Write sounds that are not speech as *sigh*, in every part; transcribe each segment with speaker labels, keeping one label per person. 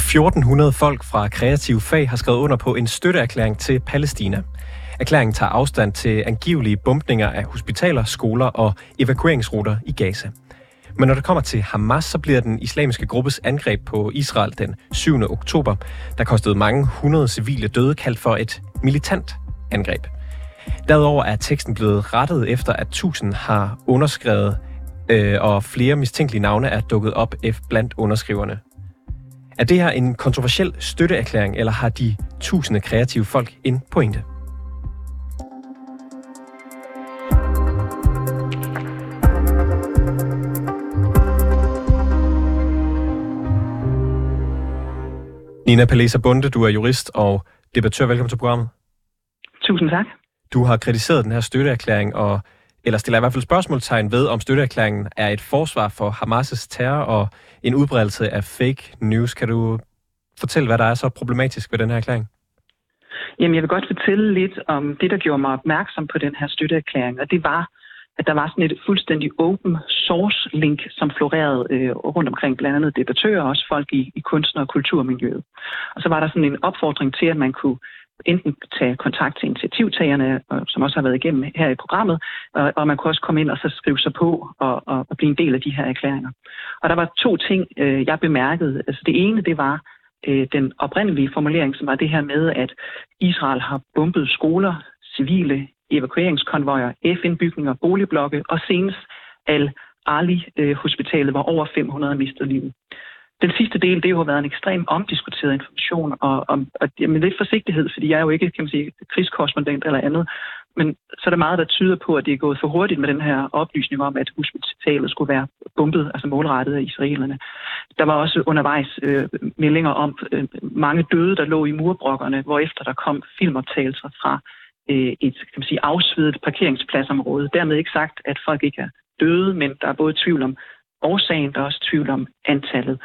Speaker 1: Over 1400 folk fra kreative fag har skrevet under på en støtteerklæring til Palæstina. Erklæringen tager afstand til angivelige bumpninger af hospitaler, skoler og evakueringsruter i Gaza. Men når det kommer til Hamas, så bliver den islamiske gruppes angreb på Israel den 7. oktober, der kostede mange hundrede civile døde, kaldt for et militant angreb. Derudover er teksten blevet rettet efter, at tusind har underskrevet, øh, og flere mistænkelige navne er dukket op blandt underskriverne. Er det her en kontroversiel støtteerklæring, eller har de tusinde kreative folk en pointe? Nina Palesa Bunde, du er jurist og debattør. Velkommen til programmet.
Speaker 2: Tusind tak.
Speaker 1: Du har kritiseret den her støtteerklæring, og, eller stiller i hvert fald spørgsmålstegn ved, om støtteerklæringen er et forsvar for Hamas' terror og en udbredelse af fake news. Kan du fortælle, hvad der er så problematisk ved den her erklæring?
Speaker 2: Jamen, jeg vil godt fortælle lidt om det, der gjorde mig opmærksom på den her støtteerklæring, og det var, at der var sådan et fuldstændig open source link, som florerede øh, rundt omkring blandt andet debattører og også folk i, i kunstner- og kulturmiljøet. Og så var der sådan en opfordring til, at man kunne enten tage kontakt til initiativtagerne, øh, som også har været igennem her i programmet, og, man kunne også komme ind og så skrive sig på og, og, og blive en del af de her erklæringer. Og der var to ting, øh, jeg bemærkede. Altså det ene, det var øh, den oprindelige formulering, som var det her med, at Israel har bombet skoler, civile, evakueringskonvojer, FN-bygninger, boligblokke og senest Al-Ali-hospitalet, hvor over 500 mistede livet. Den sidste del, det har været en ekstremt omdiskuteret information, og, og, og med lidt forsigtighed, fordi jeg er jo ikke, kan man sige, krigskorrespondent eller andet, men så er der meget, der tyder på, at det er gået for hurtigt med den her oplysning om, at hospitalet skulle være bumpet, altså målrettet af israelerne. Der var også undervejs øh, meldinger om øh, mange døde, der lå i murbrokkerne, efter der kom filmoptagelser fra øh, et kan man sige, afsvedet parkeringspladsområde. Dermed ikke sagt, at folk ikke er døde, men der er både tvivl om årsagen, der er også tvivl om antallet.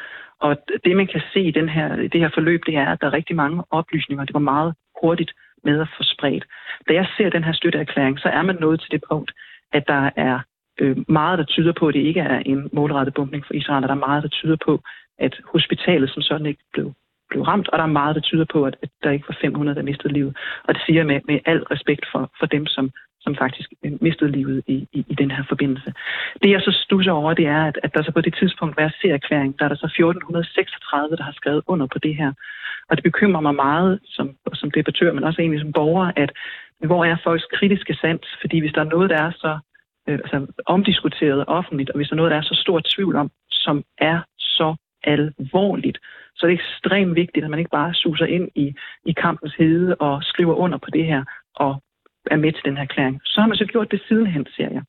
Speaker 2: Og det, man kan se i den her, det her forløb, det er, at der er rigtig mange oplysninger. Det var meget hurtigt med at få spredt. Da jeg ser den her støtteerklæring, så er man nået til det punkt, at der er øh, meget, der tyder på, at det ikke er en målrettet bumpning for Israel, og der er meget, der tyder på, at hospitalet som sådan ikke blev, blev ramt, og der er meget, der tyder på, at, at der ikke var 500, der mistede livet. Og det siger jeg med, med al respekt for, for dem, som, som faktisk øh, mistede livet i, i, i den her forbindelse. Det jeg så stusser over, det er, at, at der så på det tidspunkt, hver ser erklæring, der er der så 1436, der har skrevet under på det her. Og det bekymrer mig meget som, som debattør, men også egentlig som borger, at hvor er folks kritiske sans? Fordi hvis der er noget, der er så øh, altså, omdiskuteret offentligt, og hvis der er noget, der er så stor tvivl om, som er så alvorligt, så er det ekstremt vigtigt, at man ikke bare suser ind i, i kampens hede og skriver under på det her, og er med til den her erklæring. Så har man så gjort det sidenhen, ser jeg.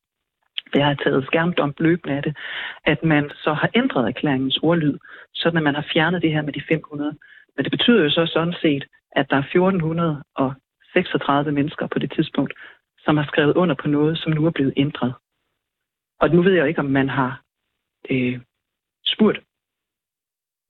Speaker 2: Det har taget skærmdom løbende af det, at man så har ændret erklæringens ordlyd, sådan at man har fjernet det her med de 500. Men det betyder jo så sådan set, at der er 1436 mennesker på det tidspunkt, som har skrevet under på noget, som nu er blevet ændret. Og nu ved jeg ikke, om man har øh, spurgt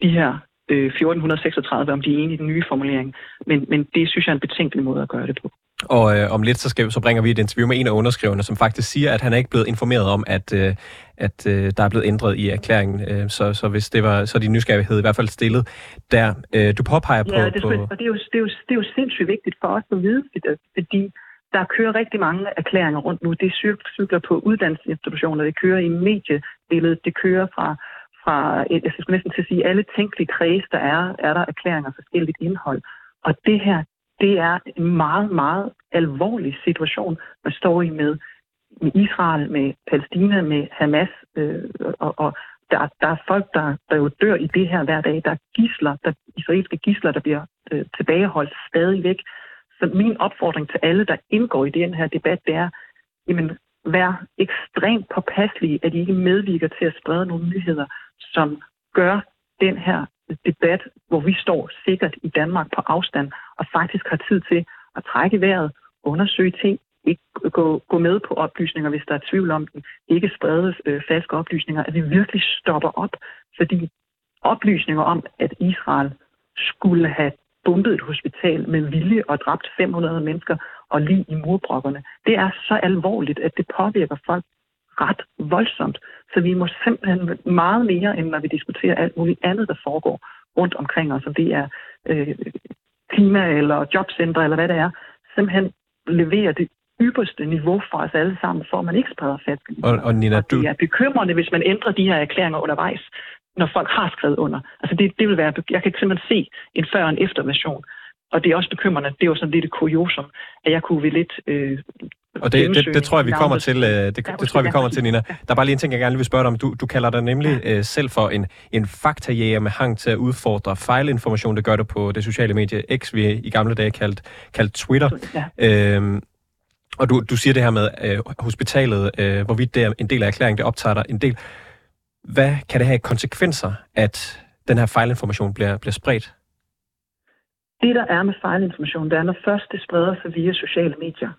Speaker 2: de her øh, 1436, om de er enige i den nye formulering. Men, men det synes jeg er en betænkelig måde at gøre det på.
Speaker 1: Og øh, om lidt, så, skal, så bringer vi et interview med en af underskriverne, som faktisk siger, at han er ikke blevet informeret om, at, øh, at øh, der er blevet ændret i erklæringen. Øh, så, så hvis det var, så er din nysgerrighed i hvert fald stillet der. Øh, du påpeger
Speaker 2: ja,
Speaker 1: på...
Speaker 2: Det er, på... og det er, jo, det, er jo, det er jo sindssygt vigtigt for os at vide, fordi der kører rigtig mange erklæringer rundt nu. Det cykler på uddannelsesinstitutioner, det kører i mediebilledet, det kører fra, fra jeg skal næsten til at sige, alle tænkelige kreds, der er, er der erklæringer af forskelligt indhold. Og det her, det er en meget, meget alvorlig situation, man står i med, med Israel, med Palæstina, med Hamas, øh, og, og der, der er folk, der, der jo dør i det her hver dag. Der er gisler, der, israelske gisler, der bliver øh, tilbageholdt stadigvæk. Så min opfordring til alle, der indgår i den her debat, det er, jamen, vær ekstremt påpasselige, at I ikke medvirker til at sprede nogle nyheder, som gør den her debat, hvor vi står sikkert i Danmark på afstand, og faktisk har tid til at trække vejret, undersøge ting, ikke gå, gå med på oplysninger, hvis der er tvivl om dem, ikke sprede øh, falske oplysninger, at vi virkelig stopper op, fordi oplysninger om, at Israel skulle have bombet et hospital med vilje og dræbt 500 mennesker og lige i murbrokkerne, det er så alvorligt, at det påvirker folk ret voldsomt. Så vi må simpelthen meget mere, end når vi diskuterer alt muligt andet, der foregår rundt omkring os, om det er øh, klima eller jobcenter eller hvad det er, simpelthen leverer det ypperste niveau for os alle sammen, for at man ikke spreder fat.
Speaker 1: Og, og Nina, du...
Speaker 2: Det er bekymrende, hvis man ændrer de her erklæringer undervejs, når folk har skrevet under. Altså det, det vil være, jeg kan simpelthen se en før- og en efter version. Og det er også bekymrende, det er jo sådan lidt et kuriosum, at jeg kunne lidt øh,
Speaker 1: og det, det, det tror jeg, vi kommer til, øh, det, det, det tror jeg, vi kommer til, Nina. Der er bare lige en ting, jeg gerne vil spørge dig om. Du, du kalder dig nemlig uh, selv for en, en faktajæger med hang til at udfordre fejlinformation. Det gør du på det sociale medie X, vi i gamle dage kaldt, kaldt Twitter. Ja. Øhm, og du, du siger det her med uh, hospitalet, uh, hvorvidt det er en del af erklæringen, det optager dig en del. Hvad kan det have konsekvenser, at den her fejlinformation bliver, bliver spredt?
Speaker 2: Det, der er med fejlinformation, det er, når først det spreder sig via sociale medier,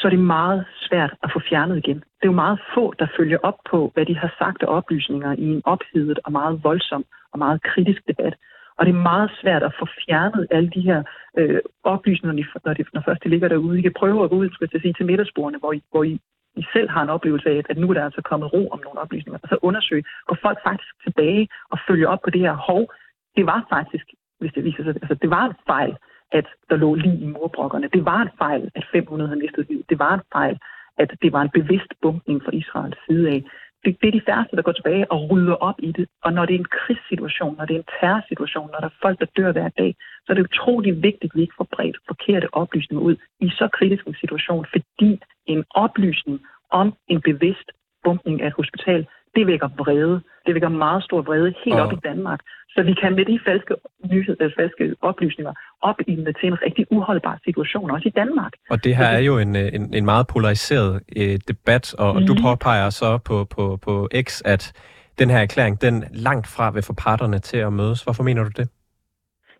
Speaker 2: så er det meget svært at få fjernet igen. Det er jo meget få, der følger op på, hvad de har sagt af oplysninger i en ophedet og meget voldsom og meget kritisk debat. Og det er meget svært at få fjernet alle de her øh, oplysninger, når, de, når først de ligger derude. I kan prøve at gå ud skal jeg sige, til middagsbordene, hvor I, hvor I, I selv har en oplevelse af, at nu er der altså kommet ro om nogle oplysninger. Og så undersøge, går folk faktisk tilbage og følger op på det her hov. Det var faktisk, hvis det viser sig, altså det var en fejl at der lå lige i murbrokkerne. Det var en fejl, at 500 havde mistet liv. Det var en fejl, at det var en bevidst bumpning fra Israels side af. Det, det er de færreste, der går tilbage og rydder op i det. Og når det er en krigssituation, når det er en terrorsituation, når der er folk, der dør hver dag, så er det utrolig vigtigt, at vi ikke får bredt forkerte oplysninger ud i så kritisk en situation, fordi en oplysning om en bevidst bumpning af et hospital, det vækker vrede. Det vækker meget stor vrede helt og... op i Danmark. Så vi kan med de falske, nyheder, øh, falske oplysninger op i en, til en rigtig uholdbar situation, også i Danmark.
Speaker 1: Og det her er jo en, øh, en, en meget polariseret øh, debat, og mm. du påpeger så på, på, på X, at den her erklæring, den langt fra vil få parterne til at mødes. Hvorfor mener du det?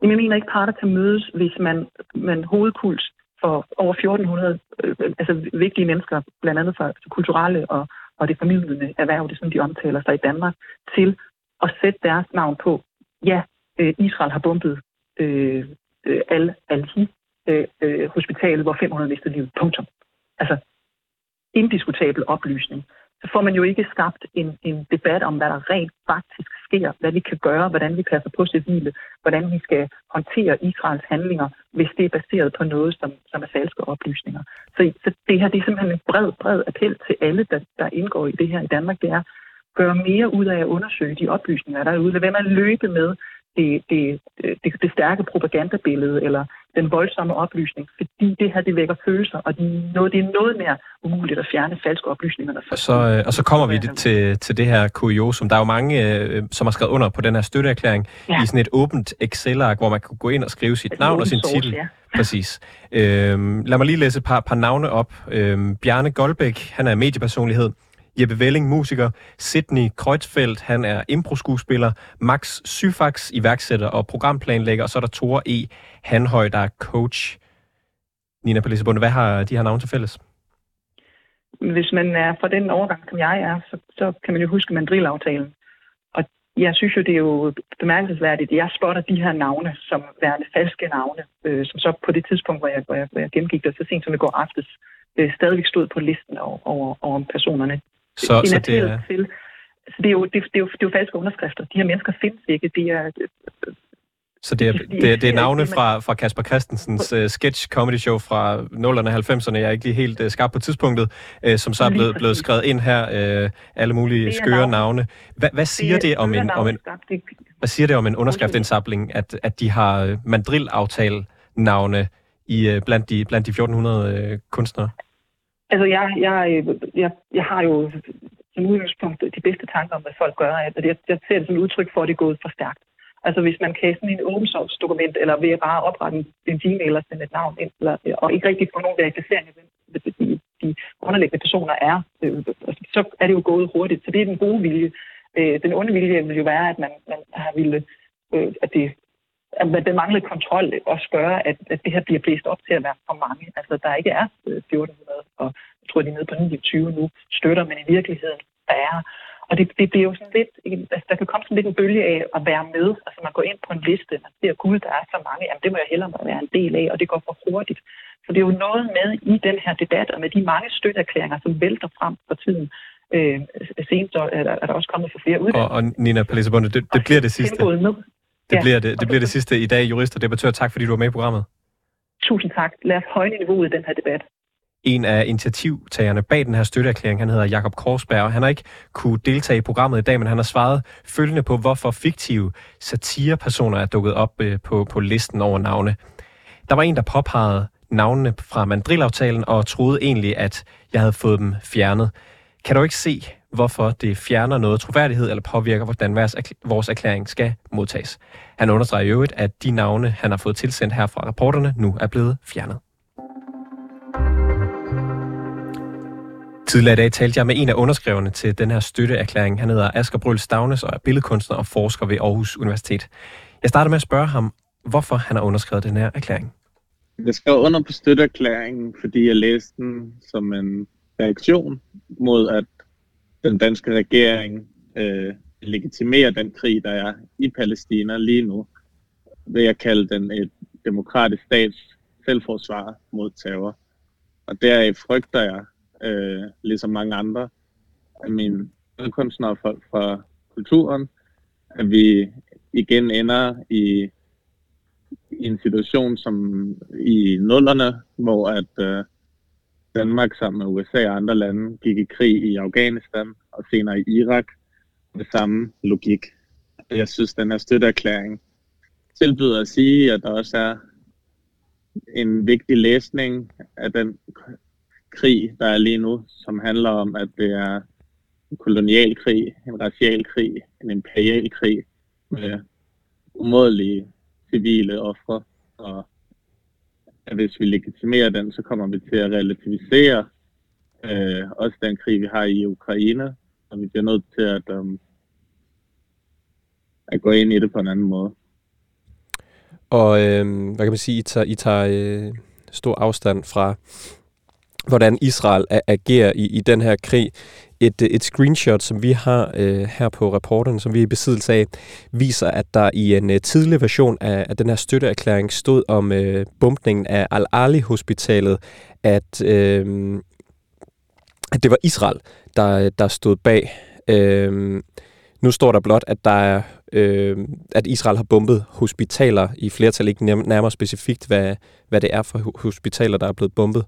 Speaker 2: Jamen, jeg mener ikke, parter kan mødes, hvis man, man hovedkuls for over 1400 øh, altså vigtige mennesker, blandt andet for kulturelle og, og det formidlende erhverv, det som de omtaler sig i Danmark, til at sætte deres navn på ja, øh, Israel har bombet øh, øh al al øh, øh, hospitalet, hvor 500 mistede livet. Punktum. Altså, indiskutabel oplysning. Så får man jo ikke skabt en, en debat om, hvad der rent faktisk sker, hvad vi kan gøre, hvordan vi passer på civile, hvordan vi skal håndtere Israels handlinger, hvis det er baseret på noget, som, som er falske oplysninger. Så, så det her det er simpelthen en bred, bred appel til alle, der, der indgår i det her i Danmark. Det er, gøre mere ud af at undersøge de oplysninger, der er ude. Lad være med at løbe med det, det, det, det stærke propagandabillede eller den voldsomme oplysning, fordi det her det vækker følelser, og det er noget, det er noget mere umuligt at fjerne falske oplysninger.
Speaker 1: Og så, øh, og så kommer vi til, til det her kuriosum. Der er jo mange, øh, som har skrevet under på den her støtteerklæring ja. i sådan et åbent Excel-ark, hvor man kan gå ind og skrive sit navn og sin titel. Ja. *laughs* Præcis. Øhm, lad mig lige læse et par, par navne op. Øhm, Bjarne Goldbæk, han er mediepersonlighed. Jeppe Velling, musiker, Sidney Kreutzfeldt, han er improskuespiller, Max Syfax, iværksætter og programplanlægger, og så er der Tore E. Hanhøj, der er coach. Nina Palissabunde, hvad har de her navne til fælles?
Speaker 2: Hvis man er fra den overgang, som jeg er, så, så kan man jo huske mandrilaftalen. Og jeg synes jo, det er jo bemærkelsesværdigt. Jeg spotter de her navne som værende falske navne, øh, som så på det tidspunkt, hvor jeg, hvor jeg, hvor jeg gennemgik det, så sent som i går aftes, øh, stadigvæk stod på listen over, over, over personerne.
Speaker 1: Så, så det er...
Speaker 2: Til, så det er, jo, det, det, er jo, det er jo falske underskrifter. De her mennesker findes ikke. Det er,
Speaker 1: så det er, det, det er navne fra, fra Kasper Christensens uh, sketch comedy show fra 0'erne og 90'erne, jeg er ikke lige helt uh, skarp på tidspunktet, uh, som så er blevet, blevet skrevet ind her, uh, alle mulige skøre navne. Hva, hvad siger det, det om en, om en, hvad siger det om en underskriftindsamling, at, at de har mandrilaftale navne i, uh, blandt, de, blandt de 1400 uh, kunstnere?
Speaker 2: Altså, jeg, jeg, jeg, jeg har jo som udgangspunkt de bedste tanker om, hvad folk gør. Altså, jeg, jeg ser det som et udtryk for, at det er gået for stærkt. Altså hvis man kan sådan en open source dokument, eller ved at bare oprette en Gmail eller sende et navn ind, eller, og ikke rigtig få nogen verificering af, hvem de, de underliggende personer er, øh, altså, så er det jo gået hurtigt. Så det er den gode vilje. Øh, den onde vilje vil jo være, at man, man har ville, øh, at det at den manglende kontrol også gør, at, at det her bliver blæst op til at være for mange. Altså, der ikke er 1400, og jeg tror, de er nede på 29 nu, støtter, men i virkeligheden, der er. Og det, det, det er jo sådan lidt, altså, der kan komme sådan lidt en bølge af at være med. Altså, man går ind på en liste, man ser, gud, der er så mange, jamen det må jeg hellere være en del af, og det går for hurtigt. Så det er jo noget med i den her debat, og med de mange støtteerklæringer, som vælter frem for tiden, Øh, senest er der, er der også kommet for flere uddannelser.
Speaker 1: Og, og Nina Palissabunde, det, det bliver det sidste. Det, ja. bliver det, det bliver det sidste i dag, jurist og debattør. Tak fordi du var med i programmet.
Speaker 2: Tusind tak. Lad os højne niveauet i den her debat.
Speaker 1: En af initiativtagerne bag den her støtteerklæring, han hedder Jakob Korsberg, og han har ikke kunne deltage i programmet i dag, men han har svaret følgende på, hvorfor fiktive satirepersoner er dukket op øh, på, på listen over navne. Der var en, der påpegede navnene fra mandrilaftalen og troede egentlig, at jeg havde fået dem fjernet. Kan du ikke se, hvorfor det fjerner noget troværdighed eller påvirker, hvordan vores erklæring skal modtages? Han understreger i øvrigt, at de navne, han har fået tilsendt her fra rapporterne, nu er blevet fjernet. Tidligere i dag talte jeg med en af underskriverne til den her støtteerklæring. Han hedder Asger Bryl Stavnes og er billedkunstner og forsker ved Aarhus Universitet. Jeg starter med at spørge ham, hvorfor han har underskrevet den her erklæring.
Speaker 3: Jeg skrev under på støtteerklæringen, fordi jeg læste den som en reaktion mod, at den danske regering øh, legitimerer den krig, der er i Palæstina lige nu, ved at kalde den et demokratisk stats selvforsvar mod terror. Og der frygter jeg, øh, ligesom mange andre af mine medkunstnere og folk fra kulturen, at vi igen ender i, i en situation som i nullerne, hvor at øh, Danmark sammen med USA og andre lande gik i krig i Afghanistan og senere i Irak med samme logik. Jeg synes, den her støtteerklæring tilbyder at sige, at der også er en vigtig læsning af den krig, der er lige nu, som handler om, at det er en kolonial krig, en racial krig, en imperial krig med umådelige civile ofre. Og at hvis vi legitimerer den, så kommer vi til at relativisere øh, også den krig, vi har i Ukraine, og vi bliver nødt til at, øh, at gå ind i det på en anden måde.
Speaker 1: Og øh, hvad kan man sige, I tager, I tager øh, stor afstand fra hvordan Israel agerer i, i den her krig. Et, et screenshot, som vi har øh, her på rapporten, som vi er i besiddelse af, viser, at der i en øh, tidlig version af, af den her støtteerklæring stod om øh, bumpningen af Al-Ali-hospitalet, at, øh, at det var Israel, der, der stod bag. Øh, nu står der blot, at der er øh, at Israel har bombet hospitaler i flertal, ikke nærmere specifikt, hvad, hvad det er for hospitaler, der er blevet bombet.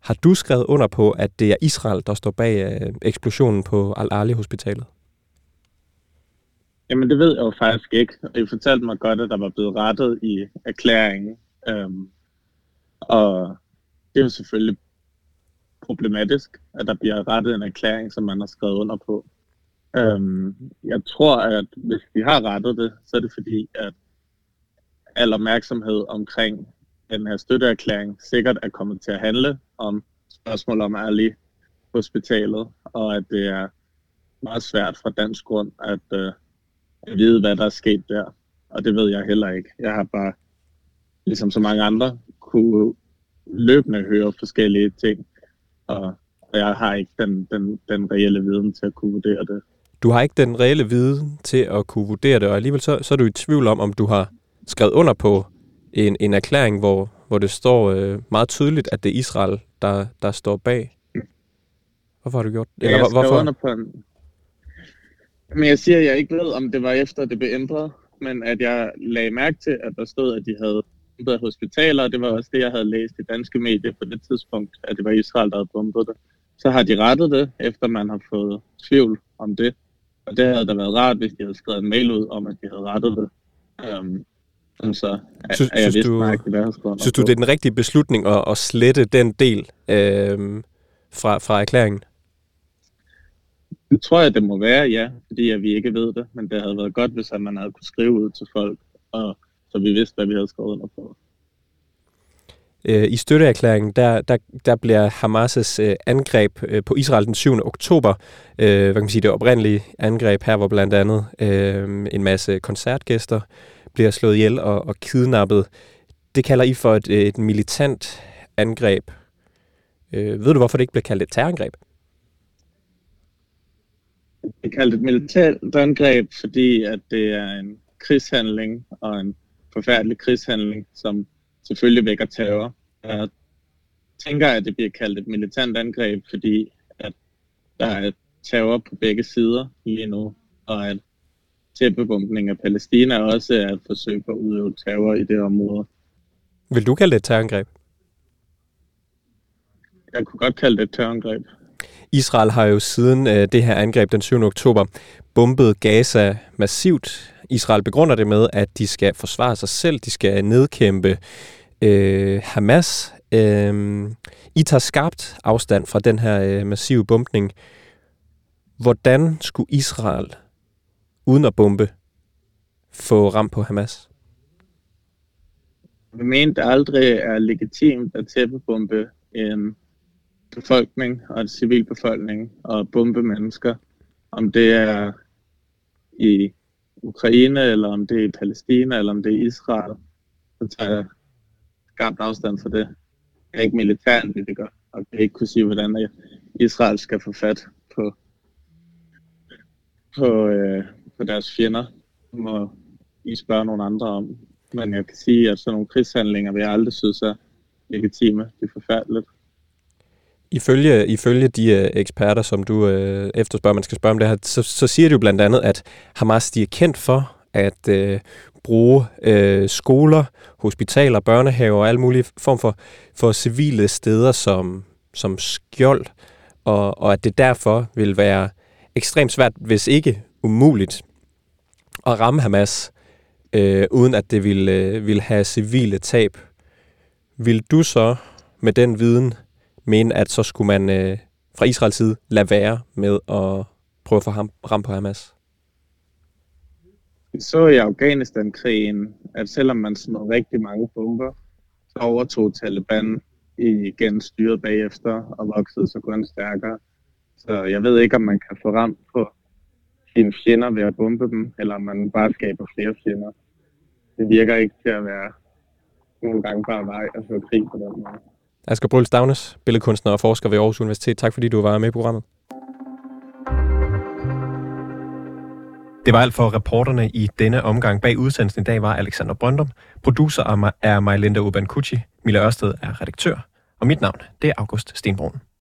Speaker 1: Har du skrevet under på, at det er Israel, der står bag øh, eksplosionen på Al-Ali-hospitalet?
Speaker 3: Jamen, det ved jeg jo faktisk ikke. I fortalte mig godt, at der var blevet rettet i erklæringen. Øhm, og det er jo selvfølgelig problematisk, at der bliver rettet en erklæring, som man har skrevet under på. Øhm, jeg tror, at hvis vi har rettet det, så er det fordi, at al opmærksomhed omkring den her støtteerklæring sikkert er kommet til at handle om spørgsmål om Ali hospitalet, og at det er meget svært fra dansk grund at, øh, at vide, hvad der er sket der. Og det ved jeg heller ikke. Jeg har bare, ligesom så mange andre, kunne løbende høre forskellige ting, og jeg har ikke den, den, den reelle viden til at kunne vurdere det.
Speaker 1: Du har ikke den reelle viden til at kunne vurdere det, og alligevel så, så er du i tvivl om, om du har skrevet under på en, en erklæring, hvor, hvor det står øh, meget tydeligt, at det er Israel, der, der står bag. Hvorfor har du gjort det?
Speaker 3: Eller, ja, jeg hvorfor? Under på en... Men jeg siger, at jeg ikke ved, om det var efter, det blev ændret, men at jeg lagde mærke til, at der stod, at de havde bombet hospitaler, og det var også det, jeg havde læst i danske medier på det tidspunkt, at det var Israel, der havde bombet det. Så har de rettet det, efter man har fået tvivl om det. Og det havde da været rart, hvis de havde skrevet en mail ud om, at de havde rettet det. Um, så er, synes, er jeg synes, du, mærke,
Speaker 1: synes du, det er den rigtige beslutning at, at slette den del øh, fra, fra erklæringen?
Speaker 3: Det tror jeg, det må være, ja, fordi at vi ikke ved det. Men det havde været godt, hvis man havde kunne skrive ud til folk, og så vi vidste, hvad vi havde skrevet under på.
Speaker 1: Øh, I støtteerklæringen, der, der, der bliver Hamas' øh, angreb øh, på Israel den 7. oktober, øh, hvad kan man sige, det oprindelige angreb her, hvor blandt andet øh, en masse koncertgæster bliver slået ihjel og, og kidnappet. Det kalder I for et, øh, et militant angreb. Øh, ved du, hvorfor det ikke bliver kaldt et terrorangreb?
Speaker 3: Det er kaldt et militært angreb, fordi at det er en krigshandling og en forfærdelig krigshandling, som selvfølgelig vækker terror. Jeg tænker, at det bliver kaldt et militant angreb, fordi at der er terror på begge sider lige nu, og at tæppebumpning af Palæstina også er et forsøg på at udøve terror i det område.
Speaker 1: Vil du kalde det et terrorangreb?
Speaker 3: Jeg kunne godt kalde det et terrorangreb.
Speaker 1: Israel har jo siden øh, det her angreb den 7. oktober bombet Gaza massivt. Israel begrunder det med, at de skal forsvare sig selv, de skal nedkæmpe øh, Hamas. Øh, I tager skarpt afstand fra den her øh, massive bombning. Hvordan skulle Israel, uden at bombe, få ramt på Hamas?
Speaker 3: Vi mener, det aldrig er legitimt at tæppebombe en befolkning og en civilbefolkning og bombe mennesker. Om det er i Ukraine, eller om det er i Palæstina, eller om det er Israel, så tager jeg skarpt afstand for det. Jeg er ikke militæranalytiker, og kan ikke kunne sige, hvordan Israel skal få fat på, på, øh, på deres fjender. Det må I spørge nogle andre om. Men jeg kan sige, at sådan nogle krigshandlinger vil jeg aldrig synes er legitime. Det er forfærdeligt.
Speaker 1: Ifølge, ifølge de øh, eksperter, som du øh, efterspørger, man skal spørge om det her, så, så siger du jo blandt andet, at Hamas de er kendt for at øh, bruge øh, skoler, hospitaler, børnehaver og alle mulige form for, for civile steder som, som skjold, og, og at det derfor vil være ekstremt svært, hvis ikke umuligt, at ramme Hamas, øh, uden at det vil, øh, vil have civile tab. Vil du så med den viden mene, at så skulle man øh, fra Israels side lade være med at prøve at få ham, ram på Hamas?
Speaker 3: Vi så i Afghanistan-krigen, at selvom man smed rigtig mange bomber, så overtog Taliban igen styret bagefter og voksede så kun stærkere. Så jeg ved ikke, om man kan få ramt på sine fjender ved at bombe dem, eller om man bare skaber flere fjender. Det virker ikke til at være nogle gange bare vej at føre krig på den måde.
Speaker 1: Asger Brøl Stavnes, billedkunstner og forsker ved Aarhus Universitet. Tak fordi du var med i programmet. Det var alt for reporterne i denne omgang. Bag udsendelsen i dag var Alexander Brøndum. Producer er Majlinda Urban Kucci. Mille Ørsted er redaktør. Og mit navn, det er August Stenbrun.